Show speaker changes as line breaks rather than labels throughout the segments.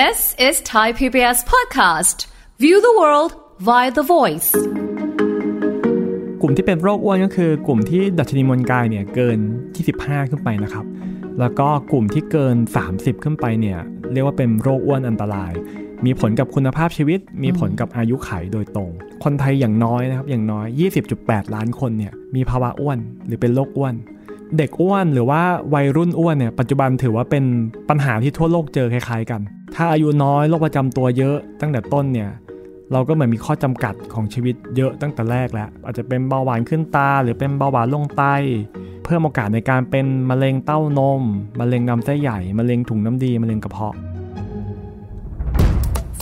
This is Thai PBS podcast. View the world via the voice.
กลุ่มที่เป็นโรคอ้วนก็คือกลุ่มที่ดัชนีมวลกายเนี่ยเกิน 25 ขึ้นไปนะครับ แล้วก็กลุ่มที่เกิน 30 ขึ้นไปเนี่ยเรียกว่าเป็นโรคอ้วนอันตราย มีผลกับคุณภาพชีวิต มีผลกับอายุขัยโดยตรง คนไทยอย่างน้อยนะครับอย่างน้อย 20.8 ล้านคนเนี่ยมีภาวะอ้วนหรือเป็นโรคอ้วนเด็กอ้วนหรือว่าวัยรุ่นอ้วนเนี่ยปัจจุบันถือว่าเป็นปัญหาที่ทั่วโลกเจอคล้ายๆกัน ถ้าอายุน้อยโรคประจำตัวเยอะตั้งแต่ต้นเนี่ยเราก็เหมือนมีข้อจำกัดของชีวิตเยอะตั้งแต่แรกแล้ว อาจจะเป็นเบาหวานขึ้นตา หรือเป็นเบาหวานลงไต เพิ่มโอกาสในการเป็นมะเร็งเต้านม มะเร็งลำไส้ใหญ่ มะเร็งถุงน้ำดี มะเร็งกระเพาะ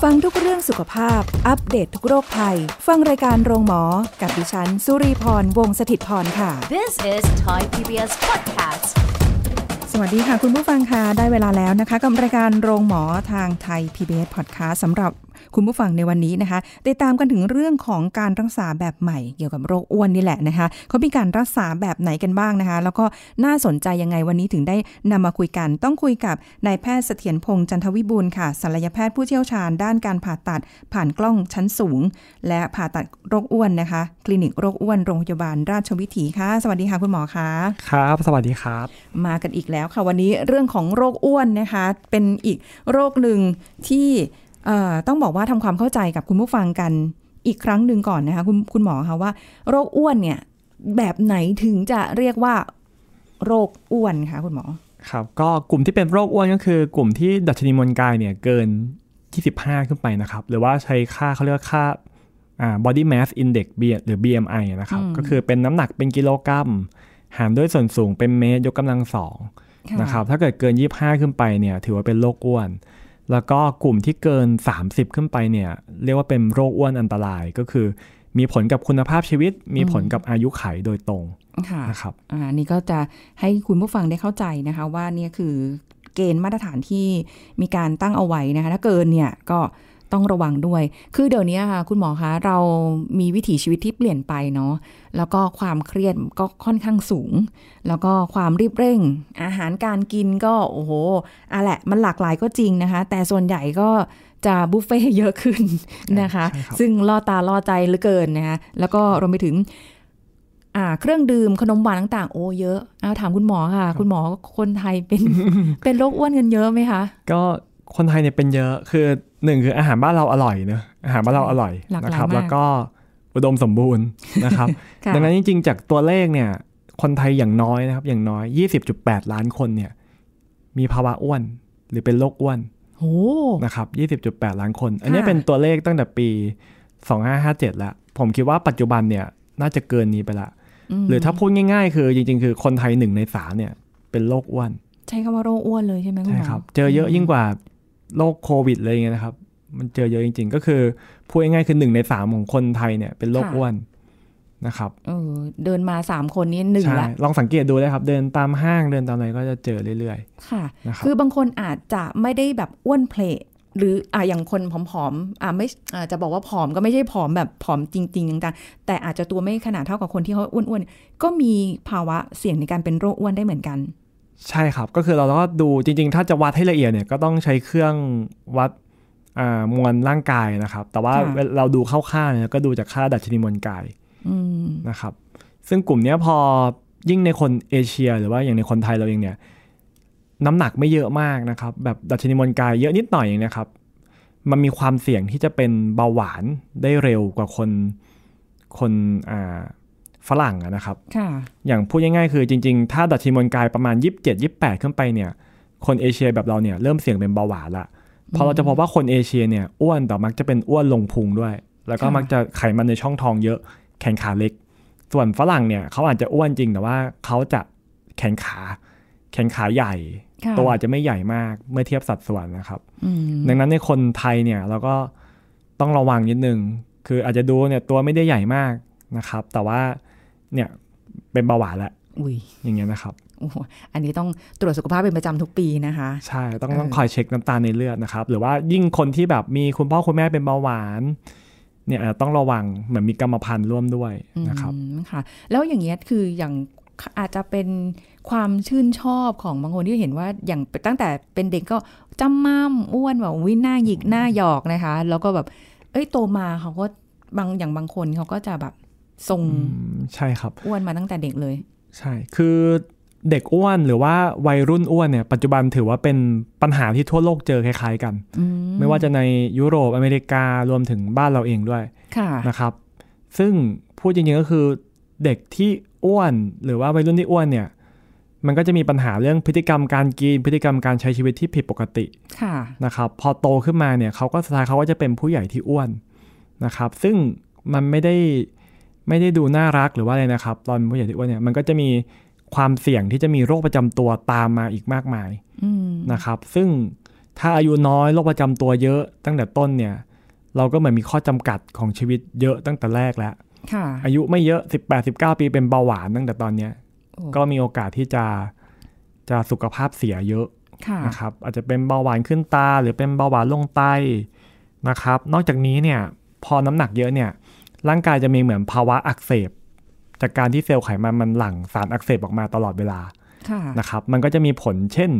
ฟังทุกเรื่องสุขภาพ อัปเดตททุกโรคภัย ฟังรายการโรงหมอ กับดิฉัน สุรีพร วงศิตพรค่ะ
This is Thai PBS podcast.
สวัสดีค่ะ คุณผู้ฟังค่ะ ได้เวลาแล้วนะคะ กับรายการโรงหมอทางไทย PBS Podcast สำหรับ คุณผู้ฟังในวันนี้นะคะติดตามกันถึงเรื่องของการรักษาแบบใหม่เกี่ยวกับโรคอ้วนนี่แหละนะคะเขามีการรักษาแบบไหนกันบ้างนะคะ แล้วก็น่าสนใจยังไงวันนี้ถึงได้นำมาคุยกัน ต้องคุยกับนายแพทย์เสถียรพงษ์จันทวิบูลย์ค่ะศัลยแพทย์ผู้เชี่ยวชาญด้านการผ่าตัดผ่านกล้องชั้นสูง และผ่าตัดโรคอ้วนนะคะ คลินิกโรคอ้วนโรงพยาบาลราชวิถีค่ะ สวัสดีค่ะคุณหมอคะ
ครับ สวัสดีครับ
มากันอีกแล้วค่ะวันนี้เรื่องของโรคอ้วนนะคะ เป็นอีกโรคหนึ่งที่เอ่อ ต้องบอกว่าทำความเข้าใจกับคุณผู้ฟังกันอีกครั้งหนึ่งก่อนนะคะคุณคุณหมอคะว่าโรคอ้วนเนี่ยแบบไหนถึงจะเรียกว่าโรคอ้วนคะคุณหมอ
ครับก็กลุ่มที่เป็นโรคอ้วนก็คือกลุ่มที่ดัชนีมวลกายเนี่ยเกิน 25 ขึ้นไปนะครับ หรือว่าใช้ค่าเขาเรียกว่าค่าอ่า body mass index B หรือ BMI นะครับ
อืม
ก็คือเป็นน้ำหนักเป็นกิโลกรัม หารด้วยส่วนสูงเป็นเมตรยกกำลังสอง
ค่ะ
นะครับถ้าเกิดเกิน 25 ขึ้นไปเนี่ยถือว่าเป็นโรคอ้วน แล้วก็กลุ่มที่เกิน 30 ขึ้นไปเนี่ยเรียกว่าเป็นโรคอ้วนอันตรายก็คือ มีผลกับคุณภาพชีวิต มีผลกับอายุขัยโดยตรง
ค่ะ
นะครับ
อ่านี่ก็จะให้คุณผู้ฟังได้เข้าใจนะคะว่าเนี่ยคือเกณฑ์มาตรฐานที่มีการตั้งเอาไว้นะคะถ้าเกินเนี่ยก็ ต้องระวังด้วย คือเดี๋ยวนี้ค่ะคุณหมอคะเรามีวิถีชีวิตที่เปลี่ยนไปเนาะแล้วก็ความเครียดก็ค่อนข้างสูง แล้วก็ความรีบเร่ง อาหารการกินก็โอ้โหอะแหละมันหลากหลายก็จริงนะคะ แต่ส่วนใหญ่ก็จะบุฟเฟ่ต์เยอะขึ้นนะคะ
ใช่ครับ
ซึ่งล่อตาล่อใจเหลือเกินนะคะแล้วก็รวมไปถึงอ่าเครื่องดื่มขนมหวานต่างๆ โอ้เยอะเอาถามคุณหมอค่ะ คุณหมอคนไทยเป็นเป็นโรคอ้วนกันเยอะไหมคะ
ก็คนไทยเนี่ยเป็นเยอะคือ หนึ่งคืออาหารบ้านเราอร่อยเนอะอาหารบ้านเราอร่อย
หลากหลาย
นะครับ
มาก
แล้วก็อุดมสมบูรณ์นะครับ
ค่ะ
ดังนั้นจริงๆ จากตัวเลขเนี่ย คนไทยอย่างน้อยนะครับ อย่างน้อย 20.8 ล้านคนเนี่ย มีภาวะอ้วนหรือเป็นโรคอ้วน
โอ้
นะครับ 20.8 ล้านคน อันนี้
ค่ะ
เป็นตัวเลขตั้งแต่ปี 2557 แล้ว ผมคิดว่าปัจจุบันเนี่ย น่าจะเกินนี้ไปละ
ม
หรือถ้าพูดง่าย ๆ คือจริง ๆ คือคนไทยหนึ่งในสามเนี่ย เป็นโรคอ้วน
ใช้คำว่าโรคอ้วนเลยใช่ไหมคุณห
ใช่
มอ
ครับ เจอเยอะยิ่งกว่า โรคโควิดเลยางเงี้ยนะครับ มันเจอเยอะจริง ๆ ก็คือพูดง่ายๆคือหนึ่งในสามของคนไทยเนี่ยเป็นโรคอ้วนนะครับ
เออเดินมาสามคนนี้หนึ่ง
ใช่
ละ
ลองสังเกตดูเลยครับ เดินตามห้างเดินตามอะไรก็จะเจอเรื่อย
ค่ะ
ๆนะครับ
คือบางคนอาจจะไม่ได้แบบอ้วนเพลทหรืออ่าอย่างคนผอมๆอ่าไม่อ่าจะบอกว่าผอมก็ไม่ใช่ผอมแบบผอมจริงๆต่างๆแต่อาจจะตัวไม่ขนาดเท่ากับคนที่เขาอ้วนๆก็มีภาวะเสี่ยงในการเป็นโรคอ้วนได้เหมือนกัน
ใช่ครับ ก็คือเราก็ดูจริง ๆ ถ้าจะวัดให้ละเอียดเนี่ยก็ต้องใช้เครื่องวัดอ่ามวลร่างกายนะครับ แต่ว่า
ค่ะ
เราดูคร่าวๆเนี่ยก็ดูจากค่าดัชนีมวลกาย
อืม
นะครับ ซึ่งกลุ่มเนี้ยพอยิ่งในคนเอเชีย หรือว่าอย่างในคนไทยเราเองเนี่ย น้ำหนักไม่เยอะมากนะครับ แบบดัชนีมวลกายเยอะนิดหน่อยอย่างเนี้ยครับ มันมีความเสี่ยงที่จะเป็นเบาหวานได้เร็วกว่าคนคนอ่า ฝรั่งอะนะครับ
ค่ะ
อย่างพูดง่ายๆคือจริงๆ ถ้าดัชนีมวลกายประมาณ 27 28 ขึ้นไปเนี่ย คนเอเชียแบบเราเนี่ยเริ่มเสี่ยงเป็นเบาหวานละเพราะเราจะพบว่าคนเอเชียเนี่ยอ้วนแต่มักจะเป็นอ้วนลงพุงด้วย แล้วก็
ค่ะ
มักจะไขมันในช่องท้องเยอะ แขนขาเล็ก ส่วนฝรั่งเนี่ยเขาอาจจะอ้วนจริงแต่ว่าเขาจะแขนขา แขนขาใหญ่
ค่ะ
ตัวอาจจะไม่ใหญ่มากเมื่อเทียบสัดส่วนนะครับ
อืม
ดังนั้นในคนไทยเนี่ยเราก็ต้องระวังนิดนึง คืออาจจะดูเนี่ยตัวไม่ได้ใหญ่มากนะครับ แต่ว่า เนี่ยเป็นเบาหวานแล้ว
อุ้ย
อย่างเงี้ยนะครับ
โอ้โหอันนี้ต้องตรวจสุขภาพเป็นประจำทุกปีนะคะ
ใช่ต้อง
เออ
ต้องคอยเช็คน้ำตาลในเลือดนะครับ หรือว่ายิ่งคนที่แบบมีคุณพ่อคุณแม่เป็นเบาหวานเนี่ยอาจจะต้องระวังเหมือนมีกรรมพันธุ์ร่วมด้วยนะครับ
อืมค่ะ แล้วอย่างเงี้ยคืออย่างอาจจะเป็นความชื่นชอบของบางคนที่เห็นว่าอย่างตั้งแต่เป็นเด็กก็จำม่ำอ้วนแบบวิหน้าหยิกหน้าหยอกนะคะ แล้วก็แบบ เอ้ยโตมาเขาก็บางอย่างบางคนเขาก็จะแบบ ทรง
อืมใช่ครับ
อ้วนมาตั้งแต่เด็กเลย
ใช่ คือเด็กอ้วนหรือว่าวัยรุ่นอ้วนเนี่ยปัจจุบันถือว่าเป็นปัญหาที่ทั่วโลกเจอคล้ายๆกัน
อื
ไม่ว่าจะในยุโรปอเมริการวมถึงบ้านเราเองด้วย
ค่ะ
นะครับ ซึ่งพูดจริงๆก็คือเด็กที่อ้วนหรือว่าวัยรุ่นที่อ้วนเนี่ย มันก็จะมีปัญหาเรื่องพฤติกรรมการกินพฤติกรรมการใช้ชีวิตที่ผิดปกติ
ค่ะ
นะครับ พอโตขึ้นมาเนี่ยเขาก็สุดท้ายเขาก็จะเป็นผู้ใหญ่ที่อ้วนนะครับ ซึ่งมันไม่ได้ ไม่ได้ดูน่ารักหรือว่าอะไรนะครับ ตอนผู้ใหญ่ที่อ้วนเนี่ยมันก็จะมีความเสี่ยงที่จะมีโรคประจำตัวตามมาอีกมากมาย
อืม
นะครับ ซึ่งถ้าอายุน้อยโรคประจำตัวเยอะตั้งแต่ต้นเนี่ย เราก็เหมือนมีข้อจำกัดของชีวิตเยอะตั้งแต่แรกแล้ว
ค่ะ
อายุไม่เยอะ18 19ปีเป็นเบาหวานตั้งแต่ตอนเนี้ย
โอ้
ก็มีโอกาสที่จะจะสุขภาพเสียเยอะ
ค่ะ
นะครับ อาจจะเป็นเบาหวานขึ้นตา หรือเป็นเบาหวานลงไตนะครับ นอกจากนี้เนี่ย พอน้ำหนักเยอะเนี่ย ร่างกายจะมีเหมือนภาวะอักเสบ จากการที่เซลล์ไขมันมันหลั่งสารอักเสบออกมาตลอดเวลา
ค่ะ
นะครับ มันก็จะมีผลเช่น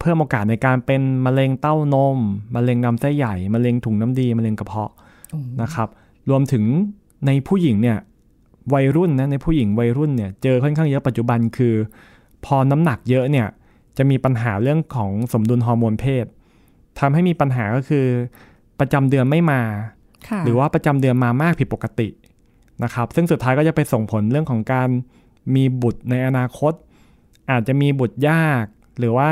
เพิ่มโอกาสในการเป็นมะเร็งเต้านมมะเร็งลำไส้ใหญ่มะเร็งถุงน้ำดีมะเร็งกระเพาะ
โอ้
นะครับ รวมถึงในผู้หญิงเนี่ยวัยรุ่นนะในผู้หญิงวัยรุ่นเนี่ยเจอค่อนข้างเยอะปัจจุบันคือ พอน้ำหนักเยอะเนี่ยจะมีปัญหาเรื่องของสมดุลฮอร์โมนเพศทำให้มีปัญหาก็คือ ประจำเดือนไม่มา
ค่ะ
หรือว่าประจำเดือนมามากผิดปกตินะครับ ซึ่งสุดท้ายก็จะไปส่งผลเรื่องของการมีบุตรในอนาคต อาจจะมีบุตรยาก หรือว่า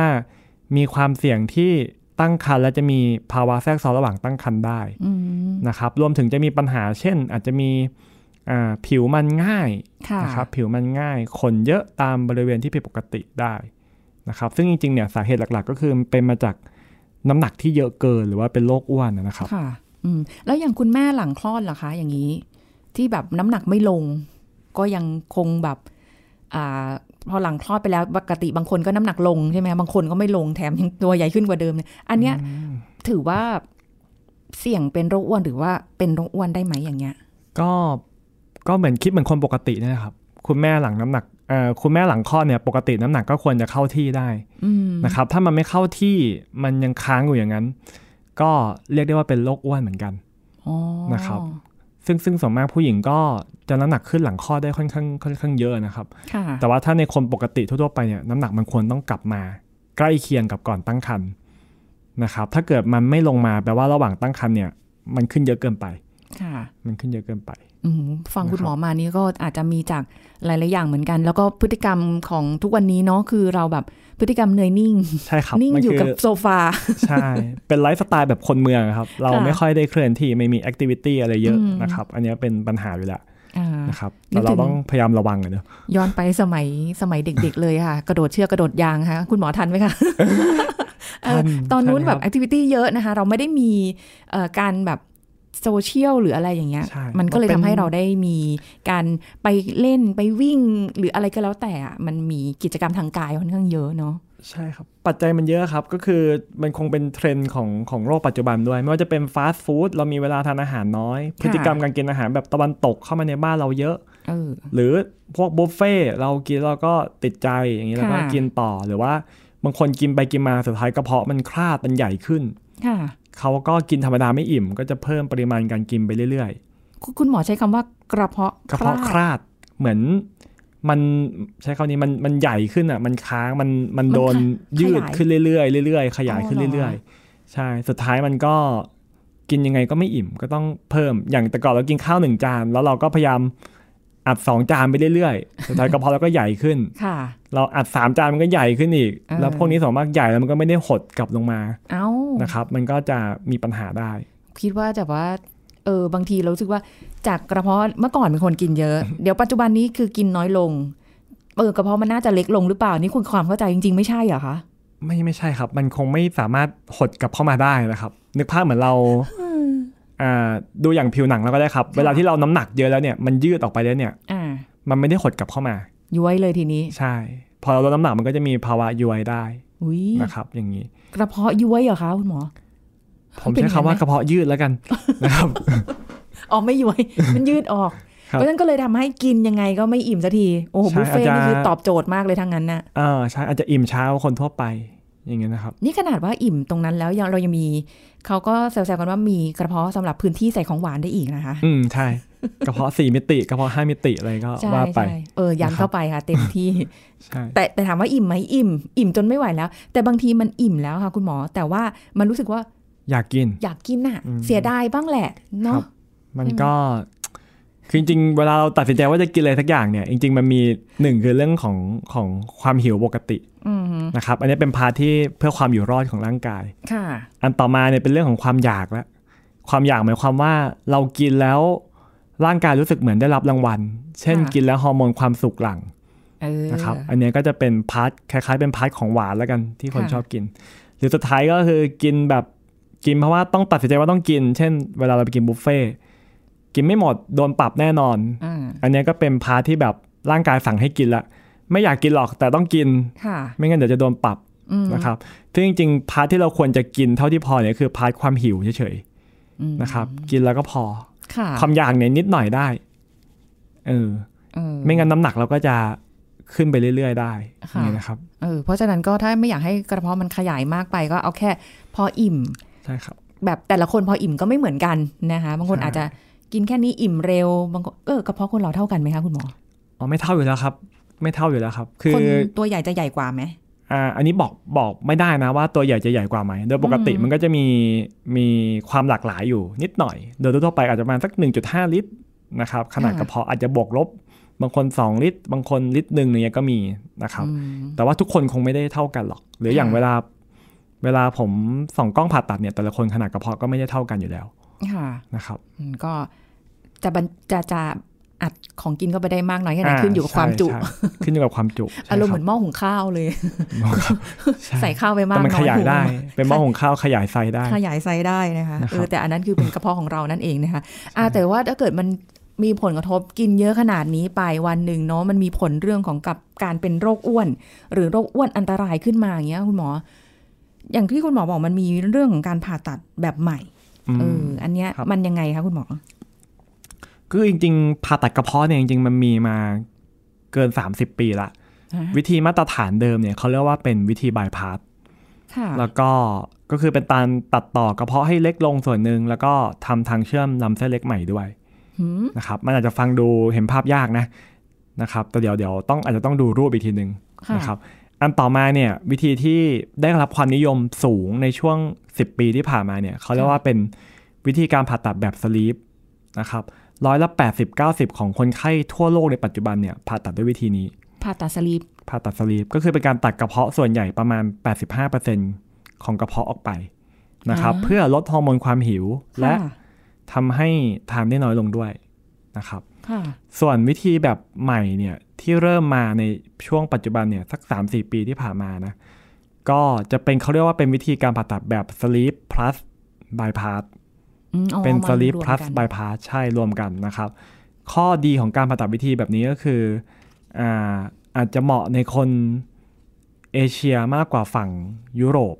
มีความเสี่ยงที่ตั้งครรภ์และจะมีภาวะแทรกซ้อนระหว่างตั้งครรภ์ได้
อืม
นะครับ รวมถึงจะมีปัญหาเช่น อาจจะมีอ่าผิวมันง่าย
ค่ะ
นะครับผิวมันง่ายขนเยอะตามบริเวณที่ผิดปกติได้นะครับ ซึ่งจริงๆเนี่ยสาเหตุหลักๆ ก็คือเป็นมาจากน้ำหนักที่เยอะเกินหรือว่าเป็นโรคอ้วนนะครับ
ค่ะ อืมแล้วอย่างคุณแม่หลังคลอดล่ะคะ อย่างนี้ ที่แบบน้ำหนักไม่ลง ก็ยังคงแบบ อ่า พอหลังคลอดไปแล้วปกติบางคนก็น้ำหนักลงใช่ไหมบางคนก็ไม่ลงแถมยังตัวใหญ่ขึ้นกว่าเดิมเนี่ยอันเนี้ยถือว่าเสี่ยงเป็นโรคอ้วนหรือว่าเป็นโรคอ้วนได้ไหมอย่างเงี้ย
ก็ก็เหมือนคิดเหมือนคนปกติเนยนะครับ คุณแม่หลังน้ำหนักเอ่อคุณแม่หลังคลอดเนี่ยปกติน้ำหนักก็ควรจะเข้าที่ได้
อืม
นะครับ ถ้ามันไม่เข้าที่มันยังค้างอยู่อย่างนั้น ก็เรียกได้ว่าเป็นโรคอ้วนเหมือนกัน
อ๋อ
นะครับ ซึ่งซึ่งส่วนมากผู้หญิงก็จะน้ำหนักขึ้นหลังคลอดได้ค่อนข้างค่อนข้างเยอะนะครับ
ค่ะ
แต่ว่าถ้าในคนปกติทั่วๆไปเนี่ยน้ำหนักมันควรต้องกลับมา ใกล้เคียงกับก่อนตั้งครรภ์นะครับ ถ้าเกิดมันไม่ลงมาแปลว่าระหว่างตั้งครรภ์เนี่ยมันขึ้นเยอะเกินไป
ค่ะ
มันขึ้นเยอะเกินไป
อืมฟังคุณ
นะครับ
หมอมานี่ก็อาจจะมีจากหลาย ๆ อย่างเหมือนกัน แล้วก็พฤติกรรมของทุกวันนี้เนาะคือเราแบบพฤติกรรมเนยนิ่ง
ใช่ครับ
นิ่ง
มัน
อยู่
คื
กับโซฟา
ใช่เป็นไลฟ์สไตล์แบบคนเมืองครับ เรา
ค่ะ
ไม่ค่อยได้เคลื่อนที่ไม่มีแอคทิวิตี้อะไรเยอะ
อืม
นะครับ อันเนี้ยเป็นปัญหาอยู่แล้ว
อ่า
นะครับ
นึ
แต่
ก
เรา
ถึง
ต้องพยายามระวังหน่อยเนอะ
ย้อนไปสมัยสมัยเด็ก ๆ เลยค่ะ กระโดดเชือกกระโดดยางค่ะ คุณหมอทันไหมคะเออตอนนู้นแบบ activity เยอะนะคะ เราไม่ได้มีเอ่อการแบบ โซเชียลหรืออะไรอย่างเงี้ย
ใช่
มันก็เลย
ป็
ทำให้เราได้มีการไปเล่นไปวิ่งหรืออะไรก็แล้วแต่อะมันมีกิจกรรมทางกายค่อนข้างเยอะเนาะ
ใช่ครับ ปัจจัยมันเยอะครับ ก็คือมันคงเป็นเทรนด์ของของโลกปัจจุบันด้วย ไม่ว่าจะเป็นฟาสต์ฟู้ดเรามีเวลาทานอาหารน้อย พฤติกรรมการกินอาหารแบบตะวันตกเข้ามาในบ้านเราเยอะ
เออ
หรือพวกบุฟเฟ่ต์เรากินเราก็ติดใจอย่างนี้เราก็
ค่ะ
กินต่อหรือว่าบางคนกินไปกินมาสุดท้ายกระเพาะมันคลาดมันใหญ่ขึ้น
ค่ะ
เขาก็กินธรรมดาไม่อิ่ม ก็จะเพิ่มปริมาณการกินไปเรื่อย
คุณคุณหมอใช้คำว่ากระเพาะ
ๆกระเพาะ
ค
ค
ลาด
ลาดเหมือนมันใช้คำนี้มันมันใหญ่ขึ้นอะมันค้างมันมันโดน
มันข
ยืด
ขยาย
ขึ้นเรื่อยๆเรื่อยๆขยาย
อ๋อ
ขึ้น
เหรอ
เรื่อย ๆ ใช่สุดท้ายมันก็กินยังไงก็ไม่อิ่มก็ต้องเพิ่มอย่างแต่ก่อนเรากินข้าวหนึ่งจาน แล้วเราก็พยายาม อัดสองจานไปเรื่อยๆสุดท้ายกระเพาะเราก็ใหญ่ขึ้น
ค่ะ
เราอัดสามจานมันก็ใหญ่ขึ้นอีก
เออ
แล้วพวกนี้ส่วนมากใหญ่แล้วมันก็ไม่ได้หดกลับลงมา
เอ้า
นะครับ มันก็จะมีปัญหาได้
คิดว่าจะว่าเออบางทีเรารู้สึกว่าจากกระเพาะเมื่อก่อนเป็นคนกินเยอะ เดี๋ยวปัจจุบันนี้คือกินน้อยลงเออกระเพาะมันน่าจะเล็กลงหรือเปล่านี่คุณความเข้าใจจริงๆไม่ใช่เหรอคะ
ไม่ไม่ใช่ครับ มันคงไม่สามารถหดกลับเข้ามาได้นะครับ นึกภาพเหมือนเราอ่า ดูอย่างผิวหนังเราก็ได้ครับ เวลาที่เราน้ำหนักเยอะแล้วเนี่ยมันยืดออกไปแล้วเนี่ย
อ่า
มันไม่ได้หดกลับเข้ามา
ย้วยเลยทีนี้
ใช่ พอเราลดน้ำหนักมันก็จะมีภาวะย้วยได้
อุ้ย
นะครับ อย่างนี้
กระเพาะย้วยเหรอคะคุณหมอ
ผม
เป็น
ใช้
อย่างนั้นไหม
คำว่ากระเพาะยืดแล้วกันนะครับ
อ๋อไม่ย้วย มันยืดออก
ครับ
เพราะฉะนั้นก็เลยทำให้กินยังไงก็ไม่อิ่มสักที โอ้โห
ใช่
บุฟเฟ่ต์
อาจจะ
นี่คือตอบโจทย์มากเลยทั้งนั้นน่ะ
เออใช่อาจจะอิ่มเช้ากว่าคนทั่วไปอย่างเงี้ยนะครับ
นี่ขนาดว่าอิ่มตรงนั้นแล้วยังเรายังมี เขาก็แซวๆกันว่ามีกระเพาะสำหรับพื้นที่ใส่ของหวานได้อีกนะคะ
อืมใช่ กระเพาะสี่มิติกระเพาะห้ามิติอะไรก็
ใช่
ว่าไป
ใช่เออยัน
นะครับ
เข้าไปค่ะ เต็มที่
ใช่
แต่แต่ถามว่าอิ่มไหมอิ่ม อิ่มจนไม่ไหวแล้ว แต่บางทีมันอิ่มแล้วค่ะ คุณหมอ แต่ว่ามันรู้สึกว่า
อยากกิน
อยากกินน่ะ
อืม
เสียดายบ้างแหละ
ครั
เนาะ
บมันก็คือจริงๆเวลาเราตัดสินใจว่าจะกินอะไรสักอย่างเนี่ย จริง ๆ มันมีหนึ่งคือเรื่องของของความหิวปกติ
อืม
นะครับ อันนี้เป็น part ที่เพื่อความอยู่รอดของร่างกาย
ค่ะ
อันต่อมาเนี่ยเป็นเรื่องของความอยากแล้วความอยากหมายความว่าเรากินแล้วร่างกายรู้สึกเหมือนได้รับรางวัล เช่น
ค่ะ
กินแล้วฮอร์โมนความสุขหลั่ง
เออ
นะครับ อันเนี้ยก็จะเป็น part คล้ายๆ เป็น part ของหวานแล้วกันที่คน
ค่ะ
ชอบกิน หรือสุดท้ายก็คือกินแบบกินเพราะว่าต้องตัดสินใจว่าต้องกิน เช่น เวลาเราไปกินบุฟเฟ่ต์กินไม่หมดโดนปรับแน่นอน
อ่า
อันเนี้ยก็เป็น part ที่แบบร่างกายสั่งให้กินละ ไม่อยากกินหรอกแต่ต้องกิน
ค่ะ
ไม่งั้นเดี๋ยวจะโดนปรับ
อืม
นะครับซึ่งจริงๆ part ที่เราควรจะกินเท่าที่พอเนี่ยคือ part ความหิวเฉย
อืม
ๆนะครับ กินแล้วก็พอ
ค่ะ
ความอยากเนี่ยนิดหน่อยได้เออ
เออ
ไม่งั้นน้ำหนักเราก็จะขึ้นไปเรื่อย ๆ ได้
ค่ะ
นี่นะครับ
เออ เพราะฉะนั้นก็ถ้าไม่อยากให้กระเพาะมันขยายมากไปก็เอาแค่พออิ่ม
ใช่ครับ
แบบแต่ละคนพออิ่มก็ไม่เหมือนกันนะคะ บางคน
ใช่
อาจจะกินแค่นี้อิ่มเร็ว บางคน เออกระเพาะคนเราเท่ากันไหมคะคุณหมอ
อ๋อไม่เท่าอยู่แล้วครับ ไม่เท่าอยู่แล้วครับ คือ
คนตัวใหญ่จะใหญ่กว่าไหม
อ่าอันนี้บอกบอกไม่ได้นะว่าตัวใหญ่จะใหญ่กว่าไหมโดยปกติ
อืม
มันก็จะมีมีความหลากหลายอยู่นิดหน่อย โดยทั่วๆไปอาจจะประมาณสัก 1.5 ลิตรนะครับขนาดกระเพาะอาจจะบวกลบบางคน 2 ลิตร บางคนลิตรหนึ่งเนี่ยก็มีนะครับ
อืม
แต่ว่าทุกคนคงไม่ได้เท่ากันหรอก หรืออย่าง
ค่ะ
เวลาเวลาผมส่องกล้องผ่าตัดเนี่ยแต่ละคนขนาดกระเพาะก็ไม่ได้เท่ากันอยู่แล้ว
ค่ะ
นะครับ
อืมก็จะบรรจะจะ อัดของกินเข้าไปได้มากน้อยแค่ไหน
อ่า
ขึ้นอยู่กับความจุ
ใช่ใช่ขึ้นอยู่กับความจุใช่
อารมณ์เห
ค
มือนหม้อหุงข้าวเลย
บใช่
ใส่ข้าวไปมาก
แต่มัน
น้
ข
อย
ยาย
หุง
ได้ เป็นหม้อหุงข้าวขยายไซส์ได้
ขยายไซส์ได้นะคะ
นะครับ
เออแต่อันนั้นคือเป็นกระเพาะของเรานั่นเองนะคะอ่าแต่ว่าถ้าเกิดมันมีผลกระทบกินเยอะขนาดนี้ไปวันหนึ่งเนาะมันมีผลเรื่องของกับการเป็นโรคอ้วน หรือโรคอ้วนอันตรายขึ้นมาอย่างเงี้ยคุณหมอ อย่างที่คุณหมอบอกมันมีเรื่องของการผ่าตัดแบบใหม่
อืม
เอออันเนี้ย
ครับ
มันยังไงคะคุณหมอ
คือจริงๆผ่าตัดกระเพาะเนี่ยจริงๆมันมีมาเกิน 30 ปีละ
ฮะ
วิธีมาตรฐานเดิมเนี่ยเขาเรียกว่าเป็นวิธีบายพาส
ค่ะ
แล้วก็ก็คือเป็นการตัดต่อกระเพาะให้เล็กลงส่วนหนึ่งแล้วก็ทำทางเชื่อมลำไส้เล็กใหม่ด้วย
หืม
นะครับ มันอาจจะฟังดูเห็นภาพยากนะนะครับ แต่เดี๋ยวเดี๋ยวต้องอาจจะต้องดูรูปอีกทีหนึ่ง
ค่ะ
นะครับ อันต่อมาเนี่ยวิธีที่ได้รับความนิยมสูงในช่วง 10 ปีที่ผ่านมาเนี่ยเขาเรียกว่าเป็นวิธีการผ่าตัดแบบสลีปนะครับ ร้อยละ 80-90 ของคนไข้ทั่วโลกในปัจจุบันเนี่ยผ่าตัดด้วยวิธีนี้
ผ่าตัดสลีป
ผ่าตัดสลีปก็คือเป็นการตัดกระเพาะส่วนใหญ่ประมาณ 85%ของกระเพาะออกไปนะครับเพื่อลดฮอร์โมนความหิว และ
ค่ะ
ทำให้ทานได้น้อยลงด้วยนะครับ
ค่ะ
ส่วนวิธีแบบใหม่เนี่ยที่เริ่มมาในช่วงปัจจุบันเนี่ยสัก 3-4 ปีที่ผ่านมานะก็จะเป็นเขาเรียกว่าเป็นวิธีการผ่าตัดแบบ sleep plus bypass
อืมอ๋อ
เป็น
มั
sleep
รวม
plus
กัน
bypass ใช่รวมกันนะครับ ข้อดีของการผ่าตัดวิธีแบบนี้ก็คืออ่าอาจจะเหมาะในคนเอเชียมากกว่าฝั่งยุโรป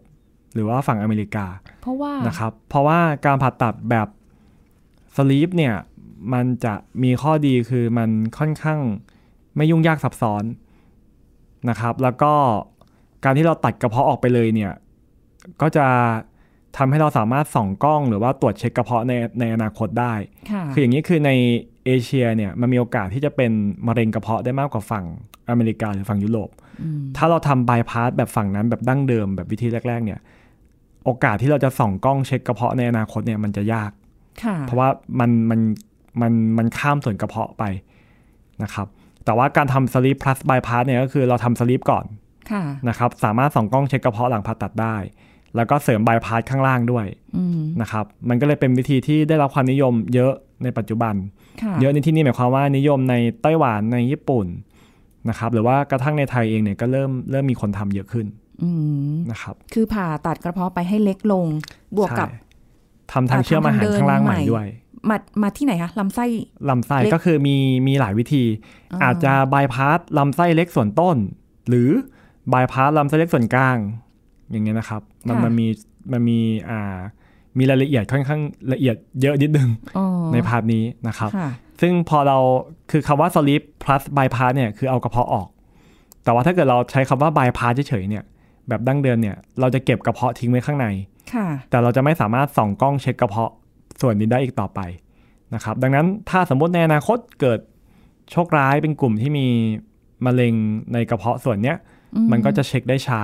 หรือว่าฝั่งอเมริกา
เพราะว่า
นะครับ เพราะว่าการผ่าตัดแบบสลีปเนี่ยมันจะมีข้อดีคือมันค่อนข้างไม่ยุ่งยากซับซ้อนนะครับ แล้วก็การที่เราตัดกระเพาะออกไปเลยเนี่ย ก็จะ ทำให้เราสามารถส่องกล้องหรือว่าตรวจเช็คกระเพาะในในอนาคตได้
ค่ะ
คืออย่างนี้คือในเอเชียเนี่ยมันมีโอกาสที่จะเป็นมะเร็งกระเพาะได้มากกว่าฝั่งอเมริกาหรือฝั่งยุโรป
อืม
ถ้าเราทำบายพาสแบบฝั่งนั้นแบบดั้งเดิมแบบวิธีแรก ๆ เนี่ย โอกาสที่เราจะส่องกล้องเช็คกระเพาะในอนาคตเนี่ยมันจะยาก
ค่ะ
เพราะว่ามันมันมันมันข้ามส่วนกระเพาะไปนะครับ แต่ว่าการทำสลีป plus bypass เนี่ยก็คือเราทำสลีปก่อน
ค่ะ
นะครับ สามารถส่องกล้องเช็คกระเพาะหลังผ่าตัดได้ แล้วก็เสริมบายพาสข้างล่างด้วย
อืม
นะครับ มันก็เลยเป็นวิธีที่ได้รับความนิยมเยอะในปัจจุบัน
ค่ะ
เยอะในที่นี้หมายความว่านิยมในไต้หวันในญี่ปุ่นนะครับ หรือว่ากระทั่งในไทยเองเนี่ยก็เริ่มเริ่มมีคนทำเยอะขึ้น
อืม
นะครับ
คือผ่าตัดกระเพาะไปให้เล็กลง บวกกับ
ใช่ทำทางเชื่อมอาหารข้างล่างใหม่ด้วย
มามาที่ไหนคะลำไส้
ลำไส้
เล็ก
ก็คือมีมีหลายวิธี
อ่า
อาจจะบายพาสลำไส้เล็กส่วนต้น หรือบายพาสลำไส้เล็กส่วนกลาง อย่างเงี้ยนะครับ มันมันมีมันมีอ่ามีรายละเอียดค่อนข้างละเอียดเยอะนิดนึง
อ๋อ
ในพาร์ทนี้นะครับ
ค่ะ
ซึ่งพอเราคือคำว่า sleep plus bypass เนี่ยคือเอากระเพาะออก แต่ว่าถ้าเกิดเราใช้คำว่า bypass เฉยๆเนี่ยแบบดั้งเดิมเนี่ยเราจะเก็บกระเพาะทิ้งไว้ข้างใน
ค่ะ
แต่เราจะไม่สามารถส่องกล้องเช็คกระเพาะส่วนนี้ได้อีกต่อไปนะครับ ดังนั้นถ้าสมมติในอนาคตเกิดโชคร้ายเป็นกลุ่มที่มีมะเร็งในกระเพาะส่วนเนี้ย
อืม
มันก็จะเช็คได้ช้า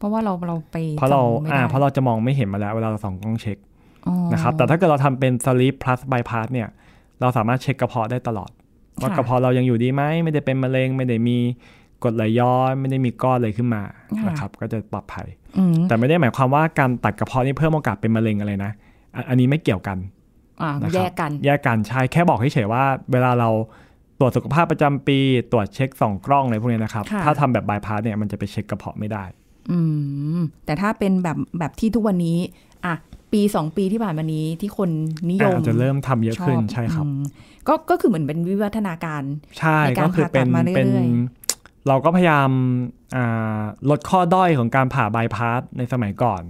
เพราะว่าเราเราไป
เพราะเรา
ส่งไม่
อ่า
ได้
เพราะเราจะมองไม่เห็นมาแล้วเวลาเราส่องกล้องเช็ค
อ๋อ
นะครับแต่ถ้าเกิดเราทำเป็น sleep plus bypass เนี่ย เราสามารถเช็คกระเพาะได้ตลอด ว่ากระเพาะเรายังอยู่ดีไหมไม่ได้เป็นมะเร็ง ไม่ได้มีกรดไหลย้อนไม่ได้มีก้อนอะไรขึ้นมานะครับก็จะปลอดภัย
อืม
แต่ไม่ได้หมายความว่าการตัดกระเพาะนี่เพิ่มโอกาสเป็นมะเร็งอะไรนะอะอันนี้ไม่เกี่ยวกัน
อ่า
นะครับ
แยกกัน
แยกกันใช่แค่บอกเฉยๆว่า เวลาเราตรวจสุขภาพประจำปี ตรวจเช็คสองกล้องอะไรพวกนี้นะครับ
ค่ะ
ถ้าทำแบบบายพาสเนี่ยมันจะไปเช็คกระเพาะไม่ได้
อืม แต่ถ้าเป็นแบบแบบที่ทุกวันนี้ อะ ปีสองปีที่ผ่านมานี้ที่คนนิยม
อาจจะเริ่มทำเยอะขึ้น
ชอบ
ใช่ครับ
อืมก็ก็คือเหมือนเป็นวิวัฒนาการ
ใช่
ในการ
ก็คือเป็น
ผ่าตัดมาเรื่อยๆ
เป็นเราก็พยายามอ่าลดข้อด้อยของการผ่าบายพาสในสมัยก่อน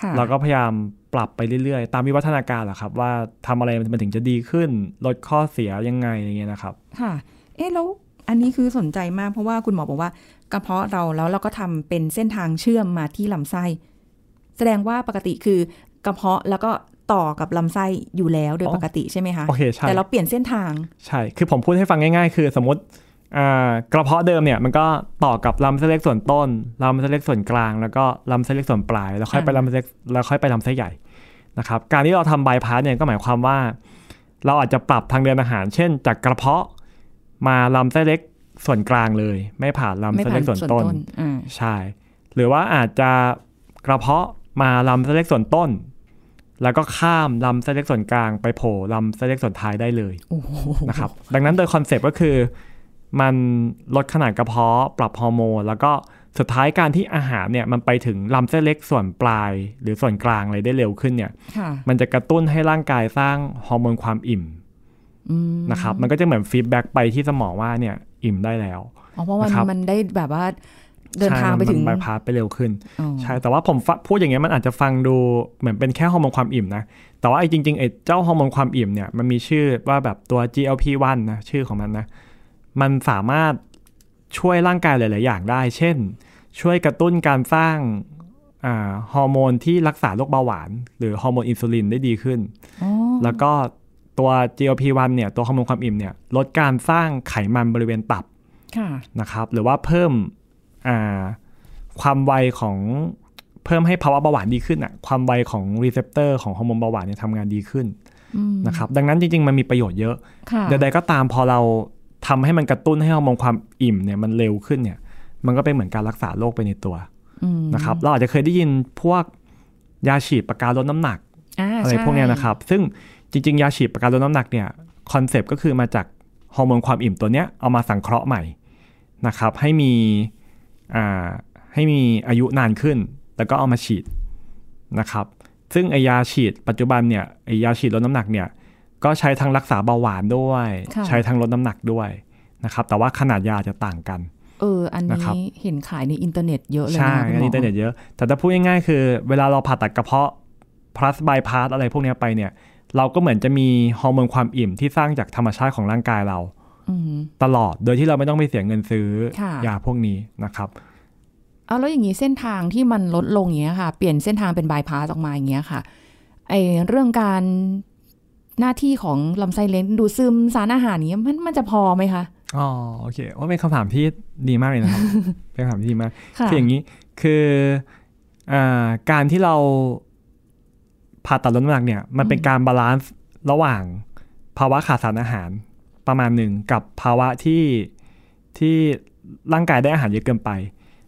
ค่ะ
เราก็พยายามปรับไปเรื่อยๆ ตามวิวัฒนาการแหละครับ ว่าทำอะไรมันถึงจะดีขึ้น ลดข้อเสียยังไงอย่างเงี้ยนะครับ
ค่ะ เอ๊ะแล้ว อันนี้คือสนใจมากเพราะว่าคุณหมอบอกว่ากระเพาะเราแล้วเราก็ทำเป็นเส้นทางเชื่อมมาที่ลำไส้ แสดงว่าปกติคือกระเพาะแล้วก็ต่อกับลำไส้อยู่แล้วโดย
อ๋อ
ปกติใช่ไหมคะ
โอเคใช่
แต่เราเปลี่ยนเส้นทาง
ใช่ คือผมพูดให้ฟังง่าย ๆ คือสมมติอ่ากระเพาะเดิมเนี่ยมันก็ต่อกับลำไส้เล็กส่วนต้นลำไส้เล็กส่วนกลาง แล้วก็ลำไส้เล็กส่วนปลาย แล้วค่อยไป
อ่า
ลำไส้เล็กแล้วค่อยไปลำไส้ใหญ่นะครับการที่เราทำบายพาสเนี่ยก็หมายความว่า เราอาจจะปรับทางเดินอาหาร เช่น จากกระเพาะ มาลำไส้เล็กส่วนกลางเลย ไม่ผ่านลำ
ไม่
ไส้
ผ่า
เล็
น
กส่วน
ส่วน
ต้น
ต้นอ่า
ใช่ หรือว่าอาจจะกระเพาะมาลำไส้เล็กส่วนต้น แล้วก็ข้ามลำไส้เล็กส่วนกลางไปโผล่ลำไส้เล็กส่วนท้ายได้เลย
โอ้โห
นะครับ ดังนั้นโดย concept ก็คือ มันลดขนาดกระเพาะ ปรับฮอร์โมน แล้วก็สุดท้ายการที่อาหารเนี่ยมันไปถึงลำไส้เล็กส่วนปลาย หรือส่วนกลางอะไรได้เร็วขึ้นเนี่ย
ค่ะ
มันจะกระตุ้นให้ร่างกายสร้างฮอร์โมนความอิ่ม
อืม
นะครับ มันก็จะเหมือน feedback ไปที่สมองว่าเนี่ยอิ่มได้แล้ว
อ๋อเพราะมัน
นะครับ
มันได้แบบว่าเดินทางไปถึง
ใช่มันบายพาสไปเร็วขึ้น
อ๋อ
ใช่ แต่ว่าผมฟะพูดอย่างเงี้ยมันอาจจะฟังดูเหมือนเป็นแค่ฮอร์โมนความอิ่มนะ แต่ว่าไอ้จริงๆไอ้เจ้าฮอร์โมนความอิ่มเนี่ยมันมีชื่อว่าแบบตัว GLP-1 นะชื่อของมันนะ มันสามารถช่วยร่างกายหลาย ๆ อย่างได้ เช่น ช่วยกระตุ้นการสร้างอาฮอร์โมนที่รักษาโรคเบาหวาน หรือฮอร์โมนอินซูลินได้ดีขึ้น
อ๋อ
แล้วก็ ตัว GLP-1 เนี่ยตัวฮอร์โมนความอิ่มเนี่ยลดการสร้างไขมันบริเวณตับ
ค่ะ
นะครับ หรือว่าเพิ่มอ่าความไวของเพิ่มให้ภาวะเบาหวานดีขึ้นอะความไวของ receptor ของฮอร์โมนเบาหวานเนี่ยทำงานดีขึ้น
อืม
นะครับ ดังนั้นจริง ๆ มันมีประโยชน์เยอะ
ค่ะ
ใดๆก็ตามพอเราทำให้มันกระตุ้นให้ฮอร์โมนความอิ่มเนี่ยมันเร็วขึ้นเนี่ย มันก็เป็นเหมือนการรักษาโรคไปในตัว
อืม
นะครับ เราอาจจะเคยได้ยินพวกยาฉีดปากกาลดน้ำหนัก
อ่า
อะไร
ใช่
พวกเนี้ยนะครับ ซึ่งจ ริง ๆ ยาฉีดปากกาลดน้ำหนักเนี่ย concept ก็คือมาจากฮอร์โมนความอิ่มตัวเนี้ยเอามาสังเคราะห์ใหม่นะครับให้มีอ่าให้มีอายุนานขึ้น แล้วก็เอามาฉีดนะครับ ซึ่งไอยาฉีดปัจจุบันเนี่ยไอยาฉีดลดน้ำหนักเนี่ยก็ใช้ทั้งรักษาเบาหวานด้วย
ค่ะ
ใช้ทั้งลดน้ำหนักด้วยนะครับ แต่ว่าขนาดยาจะต่างกัน
เออ อัน
นะครับ
นี้เห็นขายในอินเทอร์เน็ตเยอะเลย
ใช่
นะคุณหม
อันนี้อินเทอร์เน็ตเยอะ แต่ถ้าพูดง่ายๆคือ เวลาเราผ่าตัดกระเพาะ plus bypass อะไรพวกเนี้ยไปเนี่ย เราก็เหมือนจะมีฮอร์โมนความอิ่มที่สร้างจากธรรมชาติของร่างกายเรา
อืม
ตลอดโดยที่เราไม่ต้องไปเสียเงินซื้อ
ค่ะ
ยาพวกนี้นะครับ
เอาแล้วอย่างนี้เส้นทางที่มันลดลงอย่างเงี้ยค่ะ เปลี่ยนเส้นทางเป็นบายพาสออกมาอย่างเงี้ยค่ะไอเรื่องการหน้าที่ของลำไส้เล็กดูดซึมสารอาหารเนี้ยมันมันจะพอไหมคะ
อ๋อโอเคว่าเป็นคำถามที่ดีมากเลยนะครับเป็นคำถามที่ดีมาก
ค่ะ
คืออย่างนี้คืออ่าการที่เรา ผ่าตัดลดน้ำหนักเนี่ยมันเป็นการ balanceระหว่างภาวะขาดสารอาหารประมาณหนึ่งกับภาวะที่ที่ร่างกายได้อาหารเยอะเกินไป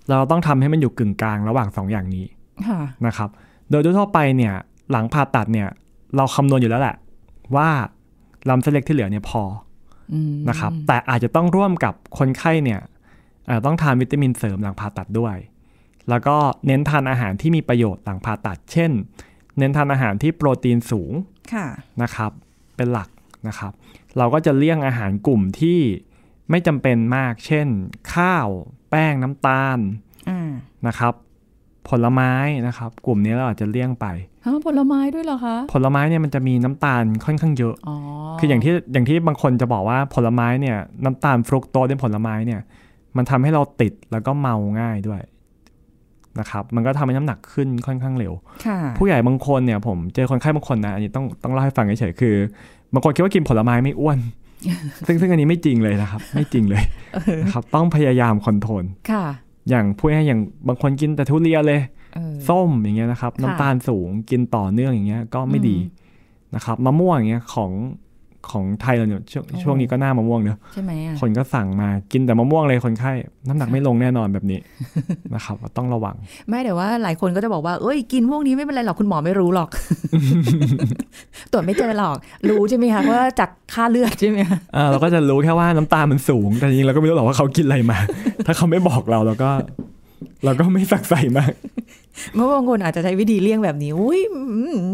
เราต้องทำให้มันอยู่กึ่งกลางระหว่างสองอย่างนี้
ค่ะ
นะครับ โดยทั่วๆไปเนี่ยหลังผ่าตัดเนี่ยเราคำนวณอยู่แล้วแหละ ว่าลำไส้เล็กที่เหลือเนี่ยพอ
อืม
นะครับ แต่อาจจะต้องร่วมกับคนไข้เนี่ยเอ่อต้องทานวิตามินเสริมหลังผ่าตัดด้วย แล้วก็เน้นทานอาหารที่มีประโยชน์หลังผ่าตัด เช่น เน้นทานอาหารที่โปรตีนสูง
ค่ะ
นะครับ เป็นหลักนะครับ เราก็จะเลี่ยงอาหารกลุ่มที่ไม่จำเป็นมาก เช่น ข้าว แป้งน้ำตาล
อ่า
นะครับ ผลไม้นะครับ กลุ่มนี้เราอาจจะเลี่ยงไป
ฮะผลไม้ด้วยเหรอคะ
ผลไม้เนี่ยมันจะมีน้ำตาลค่อนข้างเยอะ
อ๋อ
คืออย่างที่อย่างที่บางคนจะบอกว่าผลไม้เนี่ย น้ำตาลฟรุกโตสในผลไม้เนี่ย มันทำให้เราติดแล้วก็เมาง่ายด้วย นะครับมันก็ทำให้น้ำหนักขึ้นค่อนข้างเร็ว
ค่ะ
ผู้ใหญ่บางคนเนี่ยผมเจอคนไข้บางคนนะอันนี้ต้องต้องเล่าให้ฟังเฉยๆคือบางคนคิดว่ากินผลไม้ไม่อ้วน ซึ่งซึ่งอันนี้ไม่จริงเลยนะครับ ไม่จริงเลยนะครับต้องพยายามคอนโทรล
ค่ะ
อย่างพูดให้อย่างบางคนกินแต่ทุเรียนเลย
เออ
ส้มอย่างเงี้ยนะครับ
ค่ะ
น้ำตาลสูงกินต่อเนื่องอย่างเงี้ยก็ไม่ดี
อืม
นะครับมะม่วงอย่างเงี้ยของ ของไทยเราเนี่ยช่วง
โอ้
ช่วงนี้ก็หน้ามะม่วงเนอะ
ใช่ไหมอะ
คนก็สั่งมากินแต่มะม่วงเลยคนไข้ น้ำหนักไม่ลงแน่นอนแบบนี้นะครับต้องระวัง
ไม่แต่ว่าหลายคนก็จะบอกว่าเอ้ยกินพวกนี้ไม่เป็นไรหรอกคุณหมอไม่รู้หรอก ตรวจไม่เจอหรอก รู้ใช่ไหมคะว่าจากค่าเลือดใช่ไหมคะ
อ่าเราก็จะรู้แค่ว่าน้ำตาลมันสูง แต่จริงๆเราก็ไม่รู้หรอกว่าเขากินอะไรมา ถ้าเขาไม่บอกเราเราก็ เราก็ไม่สักใส่มาก
เมื่อบางคนอาจจะใช้วิธีเลี่ยงแบบนี้ อุ้ยอื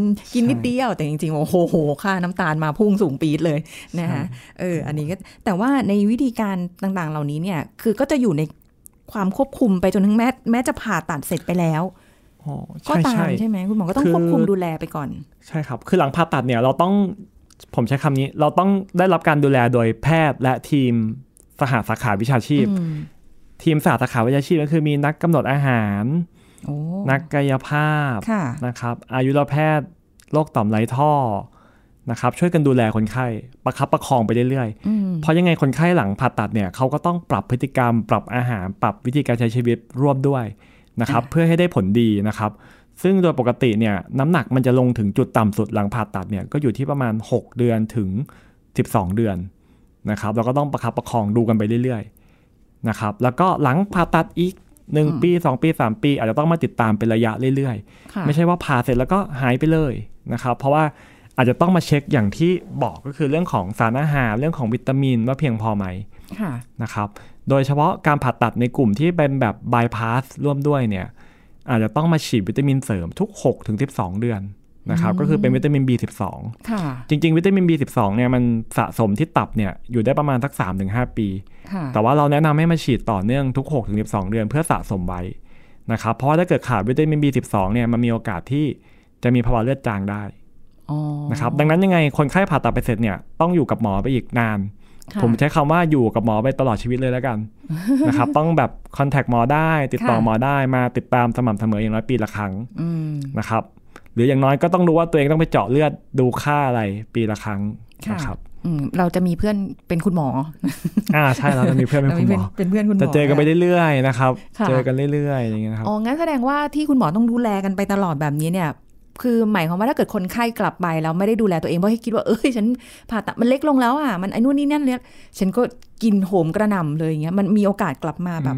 มกินนิดเดียว แต่จริงๆ โอ้โหโหค่าน้ำตาลมาพุ่งสูงปี๊ดเลยนะคะเออ อันนี้ก็ แต่ว่าในวิธีการต่างๆ เหล่านี้เนี่ย คือก็จะอยู่ในความควบคุมไปจนถึงแม้แม้จะผ่าตัดเสร็จไปแล้ว
อ๋อ
ก็
ใช่
ตาม
ใช่
ใช่ไหมคุณหมอก็ต้อง
คือ
ควบคุมดูแลไปก่อน
ใช่ครับ คือหลังผ่าตัดเนี่ยเราต้อง ผมใช้คำนี้ เราต้องได้รับการดูแลโดยแพทย์และทีมสหสาขาวิชาชีพ
อืม
ทีมสหสาขาวิชาชีพก็คือมีนักกำหนดอาหาร
โอ้
นักกายภาพ
ค่ะ
นะครับ อายุรแพทย์โรคต่อมไรท่อนะครับช่วยกันดูแลคนไข้ประคับประคองไปเรื่อย
อืม
ๆเพราะยังไงคนไข้หลังผ่าตัดเนี่ยเขาก็ต้องปรับพฤติกรรม ปรับอาหาร ปรับวิธีการใช้ชีวิตร่วมด้วยนะครับเพื่อให้ได้ผลดีนะครับ ซึ่งโดยปกติเนี่ยน้ำหนักมันจะลงถึงจุดต่ำสุดหลังผ่าตัดเนี่ยก็อยู่ที่ประมาณ 6 เดือนถึง 12 เดือนนะครับเราก็ต้องประคับประคองดูกันไปเรื่อยๆ นะครับ แล้วก็หลังผ่าตัดอีก1ปี2ปี3ปี อาจจะต้องมาติดตามเป็นระยะเรื่อยๆ
ค่ะ
ไม่ใช่ว่าผ่าเสร็จแล้วก็หายไปเลยนะครับ เพราะว่าอาจจะต้องมาเช็คอย่างที่บอกก็คือเรื่องของสารอาหารเรื่องของวิตามินว่าเพียงพอไหม
ค่ะ
นะครับ โดยเฉพาะการผ่าตัดในกลุ่มที่เป็นแบบบายพาสร่วมด้วยเนี่ยอาจจะต้องมาฉีดวิตามินเสริมทุก6ถึง12 เดือน นะครับก็คือเป็นวิตามิน B12
ค่ะ
จริง ๆ วิตามิน B12 เนี่ยมันสะสมที่ตับเนี่ยอยู่ได้ประมาณสัก 3-5 ปี
ค่ะ
แต่ว่าเราแนะนำให้มาฉีดต่อเนื่องทุก6ถึง12 เดือนเพื่อสะสมไว้นะครับเพราะว่าถ้าเกิดขาดวิตามิน B12 เนี่ยมันมีโอกาสที่จะมีภาวะเลือดจางได้
อ๋อ
นะครับดังนั้นยังไงคนไข้ผ่าตัดไปเสร็จเนี่ยต้องอยู่กับหมอไปอีกนาน
ค่ะ
ผมใช้คำว่าอยู่กับหมอไปตลอดชีวิตเลยแล้วกันนะครับต้องแบบคอนแทคหมอได้ ติดต่อ
ค่ะ
หมอได้มาติดตามสม่ำเสมออย่างน้อยปีละครั้ง
อืม
นะครับห รืออย่างน้อยก็ต้องรู้ว่าตัวเองต้องไปเจาะเลือดดูค่าอะไรปีละครั้ง
ค่ะ
นะครับ
อืมเราจะมีเพื่อนเป็นคุณหมอ
อ่าใช่เราจะมีเพื่อนเป็นคุณหมอ
เป็นเพื่อนคุณหมอ
จะเจอกันไปเรื่อยๆนะครับ
ค่ะ
เจอกันเรื่อยๆอย่างเงี้ยนะครับ
อ๋อ งั้นแสดงว่าที่คุณหมอต้องดูแลกันไปตลอดแบบนี้เนี่ย คือหมายความว่าถ้าเกิดคนไข้กลับไปแล้วไม่ได้ดูแลตัวเองเพราะให้คิดว่าเอ้ยฉันผ่าตัดมันเล็กลงแล้วอะมันไอ้นู่นนี่นั่นเนี่ยฉันก็กินโหมกระหน่ำเลยอย่างเงี้ยมันมีโอกาสกลับมาแบบ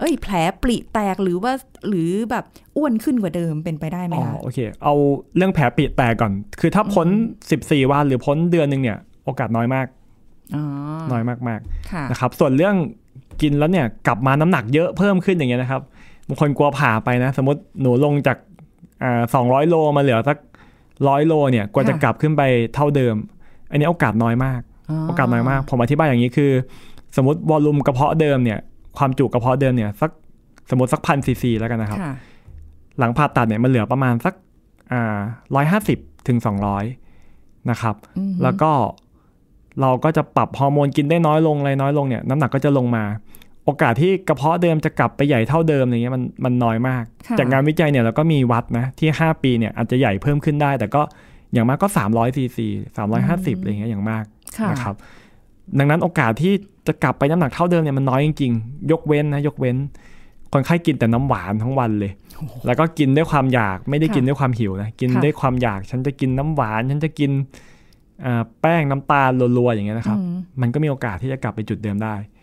เอ้ย แผลปริแตกหรือว่าหรือแบบอ้วนขึ้นกว่าเดิมเป็นไปได้ไหม
อ๋อ
คะ
โอเค เอาเรื่องแผลปิดแตกก่อน คือถ้าพ้น 14 วันหรือพ้นเดือนหนึ่งเนี่ยโอกาสน้อยมาก
อ๋อ
น้อยมาก
ค่ะ
ๆนะครับ ส่วนเรื่องกินแล้วเนี่ยกลับมาน้ำหนักเยอะเพิ่มขึ้นอย่างเงี้ยนะครับบางคนกลัวผ่าไปนะ สมมติหนูลงจากอ่า สองร้อยโลมาเหลือสักร้อยโลเนี่ยกว่าจะ
ค่ะ
กลับขึ้นไปเท่าเดิม อันนี้โอกาสน้อยมาก โอกาสน้อยมาก ผมอธิบายอย่างนี้คือ สมมติ volume กระเพาะเดิมเนี่ย ความจุกระเพาะเดิมเนี่ยสักสมมติสักพันซีซีแล้วกันนะครับ
ค่ะ
หลังผ่าตัดเนี่ยมันเหลือประมาณสักอ่าร้อยห้าสิบถึงสองร้อยนะครับ
อืม
แล้วก็เราก็จะปรับฮอร์โมนกินได้น้อยลงอะไรน้อยลงเนี่ย น้ำหนักก็จะลงมา โอกาสที่กระเพาะเดิมจะกลับไปใหญ่เท่าเดิมอย่างเงี้ยมันมันน้อยมาก
ค่ะ
จากงานวิจัยเนี่ยเราก็มีวัดนะที่ 5 ปีเนี่ยอาจจะใหญ่เพิ่มขึ้นได้ แต่ก็อย่างมากก็ 300ซีซี350อะไรเงี้ยอย่างมาก
ค่ะ
นะครับดังนั้นโอกาสที่จะกลับไปน้ำหนักเท่าเดิมเนี่ยมันน้อยจริงๆ ยกเว้นนะยกเว้น คนไข้กินแต่น้ำหวานทั้งวันเลย แล้วก็กินด้วยความอยากไม่ได้กินด้วยความหิวนะกิน
ค่ะ
ด้วยความอยากฉันจะกินน้ำหวาน ฉันจะกินอ่าแป้งน้ำตาลรัวๆอย่างเงี้ยนะครับ
อืม
มันก็มีโอกาสที่จะกลับไปจุดเดิมได้
โอ้โห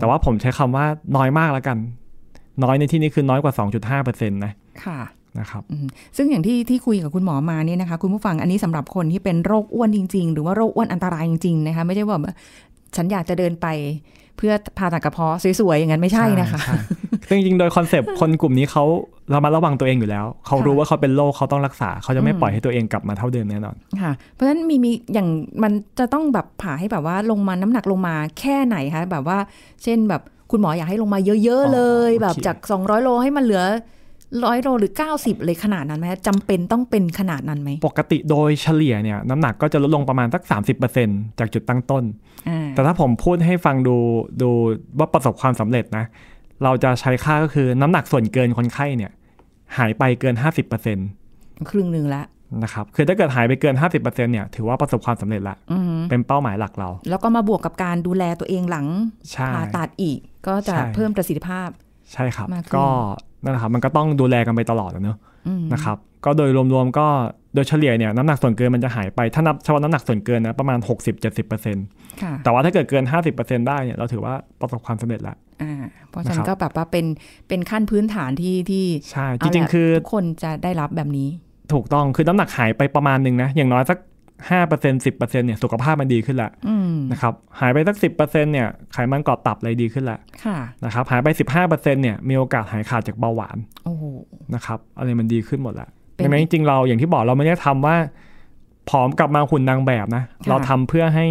แต่ว่าผมใช้คำว่าน้อยมากแล้วกัน น้อยในที่นี้คือน้อยกว่า 2.5%นะ
ค่ะ
นะครับ
อืมซึ่งอย่างที่ที่คุยกับคุณหมอมาเนี่ยนะคะ คุณผู้ฟังอันนี้สำหรับคนที่เป็นโรคอ้วนจริง ๆ หรือว่าโรคอ้วนอันตรายจริงๆนะคะไม่ใช่ว่าแบบฉันอยากจะเดินไป เพื่อผ่าตัดกระเพาะสวยๆอย่างนั้นไม่ใช่นะคะ
ใช่ซึ่งจริงๆโดยคอนเซปต์คนกลุ่มนี้เขาเรามาระวังตัวเองอยู่แล้ว เขารู้
ค่ะ
ว่าเขาเป็นโรคเขาต้องรักษา เขาจะไม่
อืม
ปล่อยให้ตัวเองกลับมาเท่าเดิมแน่นอน
ค่ะ เพราะฉะนั้นมีมีอย่างมันจะต้องแบบผ่าให้แบบว่าลงมาน้ำหนักลงมาแค่ไหนคะแบบว่า เช่นแบบคุณหมออยากให้ลงมาเยอะๆเลย
อ๋อโอเค
แบบจาก 200 โลให้มันเหลือร้อยโลหรือ 90 เลยขนาดนั้นไหมจำเป็นต้องเป็นขนาดนั้นไหม
ปกติโดยเฉลี่ยเนี่ยน้ำหนักก็จะลดลงประมาณสัก 30%จากจุดตั้งต้น
อ่า
แต่ถ้าผมพูดให้ฟังดูดูว่าประสบความสำเร็จนะ เราจะใช้ค่าก็คือน้ำหนักส่วนเกินคนไข้เนี่ย หายไปเกิน50%
ครึ่งหนึ่งละ
นะครับคือถ้าเกิดหายไปเกิน 50%เนี่ยถือว่าประสบความสำเร็จละ
อืม
เป็นเป้าหมายหลักเรา
แล้วก็มาบวกกับการดูแลตัวเองหลัง
ใช่
ผ่าตัดอีก ก็จะ
ใช่
เพิ่มประสิทธิภาพ
ใช่ครับ
มากขึ้น
ก็นั่นแหละครับมันก็ต้องดูแลกันไปตลอดอะเนอะ
อืม
นะครับก็โดยรวมๆก็โดยเฉลี่ยเนี่ยน้ำหนักส่วนเกินมันจะหายไป ถ้านับเฉพาะน้ำหนักส่วนเกินนะประมาณ 60-70%
ค่ะ
แต่ว่าถ้าเกิดเกิน 50%ได้เนี่ยเราถือว่าประสบความสำเร็จแล้ว
อ่าเพราะฉะนั้
นะครั
น
บ
ก็แบบว่าเป็นเป็นขั้นพื้นฐานที่ที่
ใช่
เา
จริง
ละ
ๆคือ
ทุกคนจะได้รับแบบนี้
ถูกต้องคือน้ำหนักหายไปประมาณหนึ่งนะอย่างน้อยสัก 5% 10%เนี่ยสุขภาพมันดีขึ้นละ
อืม
นะครับหายไปสัก10%เนี่ยไขมันเกาะตับอะไรดีขึ้นละ
ค่ะ
นะครับหายไป15%เนี่ยมีโอกาสหายขาดจากเบาหวาน
โอ้โห
นะครับอะไรมันดีขึ้นหมดละ
เป็น
ดังนั้นจริงๆเราอย่างที่บอกเราไม่ได้ทำว่าผอมกลับมาหุ่นนางแบบนะ
ค่ะ
เราทำเพื่อให้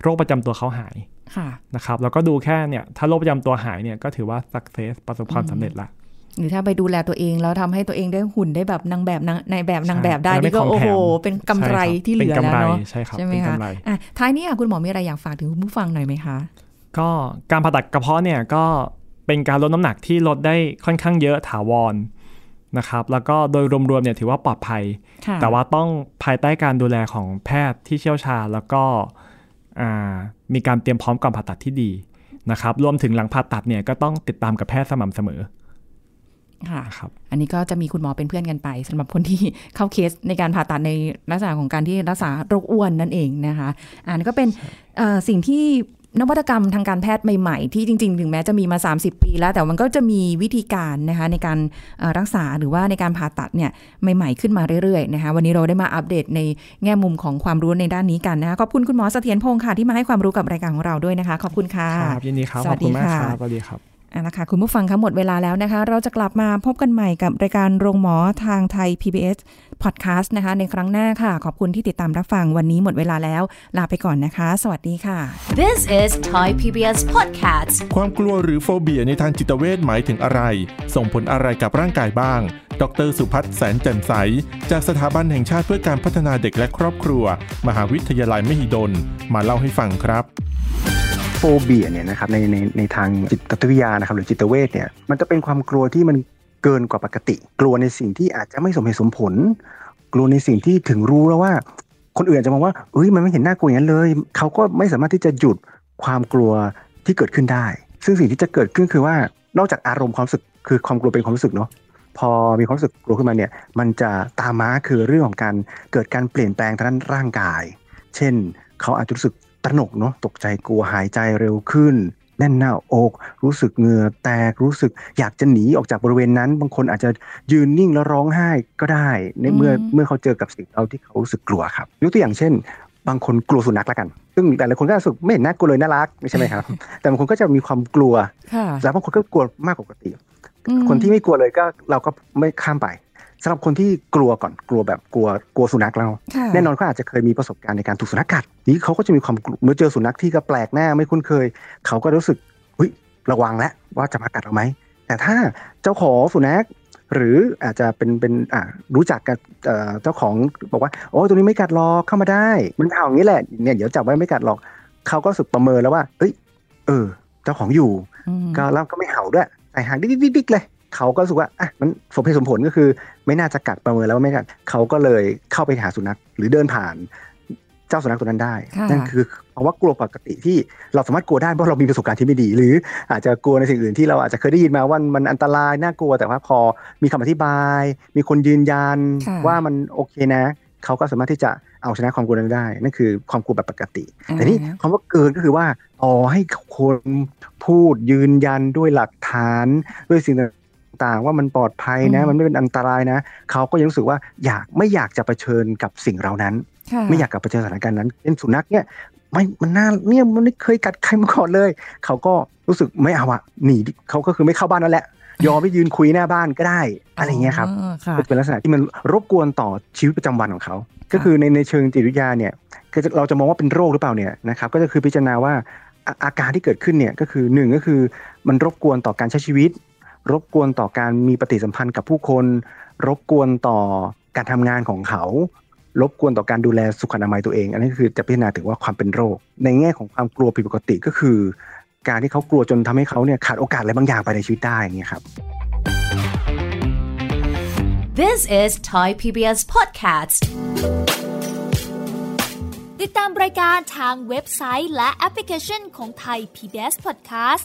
โรคประจำตัวเขาหาย
ค่ะ
นะครับแล้วก็ดูแค่เนี่ยถ้าโรคประจำตัวหายเนี่ยก็ถือว่า success ประสบความสำเร็จละ
หรือถ้าไปดูแลตัวเองแล้วทำให้ตัวเองได้หุ่นได้แบบนางแบบนางในแบบนางแบบได้
ใช่
นี่ก็
แล้วไม่
โอ้โห
ของแถม
เป็นกำไร
ใช่ครับ
ที่เหลือ
เป็นกำ
แล้ว
ไร
เนาะ
ใช่ครับ
ใช่ไหม
เป็น
คะ
กำไร
อะท้ายนี้อะคุณหมอมีอะไรอยากฝากถึงคุณผู้ฟังหน่อยไหมคะ
ก็การผ่าตัดกระเพาะเนี่ยก็เป็นการลดน้ำหนักที่ลดได้ค่อนข้างเยอะถาวรนะครับแล้วก็โดยรวมๆเนี่ยถือว่าปลอดภัย
ค่ะ
แต่ว่าต้องภายใต้การดูแลของแพทย์ที่เชี่ยวชาญแล้วก็อ่ามีการเตรียมพร้อมก่อนผ่าตัดที่ดีนะครับรวมถึงหลังผ่าตัดเนี่ยก็ต้องติดตามกับแพทย์สม่ำเสมอ
ค่ะ
นะครับ
อันนี้ก็จะมีคุณหมอเป็นเพื่อนกันไปสำหรับคนที่เข้าเคสในการผ่าตัดในลักษณะของการที่รักษาโรคอ้วนนั่นเองนะคะอันนี้ก็เป็นเอ่อสิ่งที่นวัตกรรมทางการแพทย์ใหม่ๆ ที่จริง ๆ ถึงแม้จะมีมา 30 ปีแล้ว แต่มันก็จะมีวิธีการนะคะในการเอ่อรักษาหรือว่าในการผ่าตัดเนี่ยใหม่ ๆ ขึ้นมาเรื่อยๆนะคะวันนี้เราได้มาอัปเดตในแง่มุมของความรู้ในด้านนี้กันนะคะขอบคุณคุณหมอเสถียรพงศ์ค่ะที่มาให้ความรู้กับรายการของเราด้วยนะคะ ขอบคุณค่ะ
ครับยินดีครับ
ส
ข
วั
อ
ส
บ
ดี
คุณมาก
ค่ะ
ครับสวัสดีครับ
อะนะคะคุณผู้ฟังคะหมดเวลาแล้วนะคะ เราจะกลับมาพบกันใหม่กับรายการโรงหมอทางไทย PBS Podcast นะคะ ในครั้งหน้าค่ะ ขอบคุณที่ติดตามรับฟังวันนี้หมดเวลาแล้ว ลาไปก่อนนะคะ สวัสดีค่ะ
This is Thai PBS Podcast.
ความกลัวหรือโฟเบียในทางจิตเวชหมายถึงอะไร ส่งผลอะไรกับร่างกายบ้าง ดรสุพัฒน์แสนแจ่มใส จากสถาบันแห่งชาติเพื่อการพัฒนาเด็กและครอบครัว มหาวิทยาลัยมหิดลมาเล่าให้ฟังครับ
โฟเบียเนี่ยนะครับในในในทางจิตวิทยานะครับหรือจิตเวชเนี่ยมันจะเป็นความกลัวที่มันเกินกว่าปกติ กลัวในสิ่งที่อาจจะไม่สมเหตุสมผล กลัวในสิ่งที่ถึงรู้แล้วว่า คนอื่นจจะมองว่าเอ้ยมันไม่เห็นน่ากลัวอย่างนั้นเลย เขาก็ไม่สามารถที่จะหยุดความกลัวที่เกิดขึ้นได้ ซึ่งสิ่งที่จะเกิดขึ้นคือว่านอกจากอารมณ์ความรู้สึกคือความกลัวเป็นความรู้สึกเนาะพอมีความรู้สึกกลัวขึ้นมาเนี่ยมันจะตามมาคือเรื่องของการเกิดการเปลี่ยนแปลงทางด้านร่างกาย เช่น เขาอาจจะรู้สึก ตระหนกเนาะตกใจกลัวหายใจเร็วขึ้นแน่นหน้าอกรู้สึกเหงื่อแตกรู้สึกอยากจะหนีออกจากบริเวณนั้น บางคนอาจจะยืนนิ่งแล้วร้องไห้ก็ได้ในเมื่อ
อืม
เมื่อเขาเจอกับสิ่งเราที่เขารู้สึกกลัวครับยกตัวอย่างเช่น บางคนกลัวสุนัขละกัน ซึ่งแต่ละคนก็รู้สึกไม่เห็นน่ากลัวเลยน่ารักไม่ใช่ไหมครับ แต่บางคนก็จะมีความกลัว
ค่ะ
แล้วบางคนก็กลัวมากกว่าปกติ
อืม
คนที่ไม่กลัวเลยก็เราก็ไม่ข้ามไป สำหรับคนที่กลัวก่อนกลัวแบบกลัวกลัวสุนัขเรา
ค่ะ
แน่นอนเขาอาจจะเคยมีประสบการณ์ในการถูกสุนัขกัดนี้เขาก็จะมีความกลัวเมื่อเจอสุนัขที่ก็แปลกหน้าไม่คุ้นเคย เขาก็รู้สึกเฮ้ยระวังแล้วว่าจะมากัดเราไหมแต่ถ้าเจ้าของสุนัขหรืออาจจะเป็นเป็นอ่ารู้จักกับเอ่อเจ้าของบอกว่าโอ้ตัวนี้ไม่กัดหรอกเข้ามาได้ มันเห่าอย่างนี้แหละเนี่ยเดี๋ยวจับไว้ไม่กัดหรอกเขาก็รู้สึกประเมินแล้วว่า เอ้ย เออ เจ้าของอยู่
อืม
ก็แล้วก็ไม่เห่าด้วยใส่หางดิ๊กดิ๊กดิ๊กเลย เขาก็รู้สึกว่าอะมันสมเหตุสมผลก็คือ ไม่น่าจะกัดประเมินแล้วว่าไม่กัดเขาก็เลยเข้าไปหาสุนัขหรือเดินผ่านเจ้าสุนัขตัวนั้นได้
ค่ะ
นั่นคือภาวะกลัวปกติที่เราสามารถกลัวได้เพราะเรามีประสบการณ์ที่ไม่ดี หรืออาจจะกลัวในสิ่งอื่นที่เราอาจจะเคยได้ยินมาว่ามันอันตรายน่ากลัวแต่ว่าพอมีคำอธิบาย มีคนยืนยัน
ค่ะ
ว่ามันโอเคนะ เขาก็สามารถที่จะเอาชนะความกลัวนั้นได้ นั่นคือความกลัวแบบปกติ แต่นี่คำว่าเกินก็คือว่าต่อให้คนพูดยืนยันด้วยหลักฐานด้วยสิ่ง ต่างๆ ว่ามันปลอดภัยนะ
อืม
มันไม่เป็นอันตรายนะ เขาก็ยังรู้สึกว่าอยากไม่อยากจะเผชิญกับสิ่งเหล่านั้น
ค่ะ
ไม่อยากกลับไปเจอสถานการณ์นั้นเป็นสุนัขเนี่ยไม่มันน่าเนี่ยมันไม่เคยกัดใครมาก่อนเลย เขาก็รู้สึกไม่เอาอะหนีดิเขาก็คือไม่เข้าบ้านนั่นแหละยอมไปยืนคุยหน้าบ้านก็ได้อะไรอย่างเงี้ยครับ
อ๋อค่ะ
ก็เป็นลักษณะที่มันรบกวนต่อชีวิตประจำวันของเขา ก็คือในในเชิงจิตวิทยาเนี่ยก็จะเราจะมองว่าเป็นโรคหรือเปล่าเนี่ยนะครับก็จะคือพิจารณาว่าอาอาการที่เกิดขึ้นเนี่ยก็คือหนึ่งก็คือมันรบกวนต่อการใช้ชีวิต รบกวนต่อการมีปฏิสัมพันธ์กับผู้คน รบกวนต่อการทำงานของเขา รบกวนต่อการดูแลสุขอนามัยตัวเอง อันนี้คือจะพิจารณาถึงว่าความเป็นโรค ในแง่ของความกลัวผิดปกติก็คือ การที่เขากลัวจนทำให้เขาเนี่ยขาดโอกาสอะไรบางอย่างไปในชีวิตได้อย่างเงี้ยครับ
This is Thai PBS Podcast
ติดตามรายการทางเว็บไซต์และแอปพลิเคชันของไทย PBS Podcast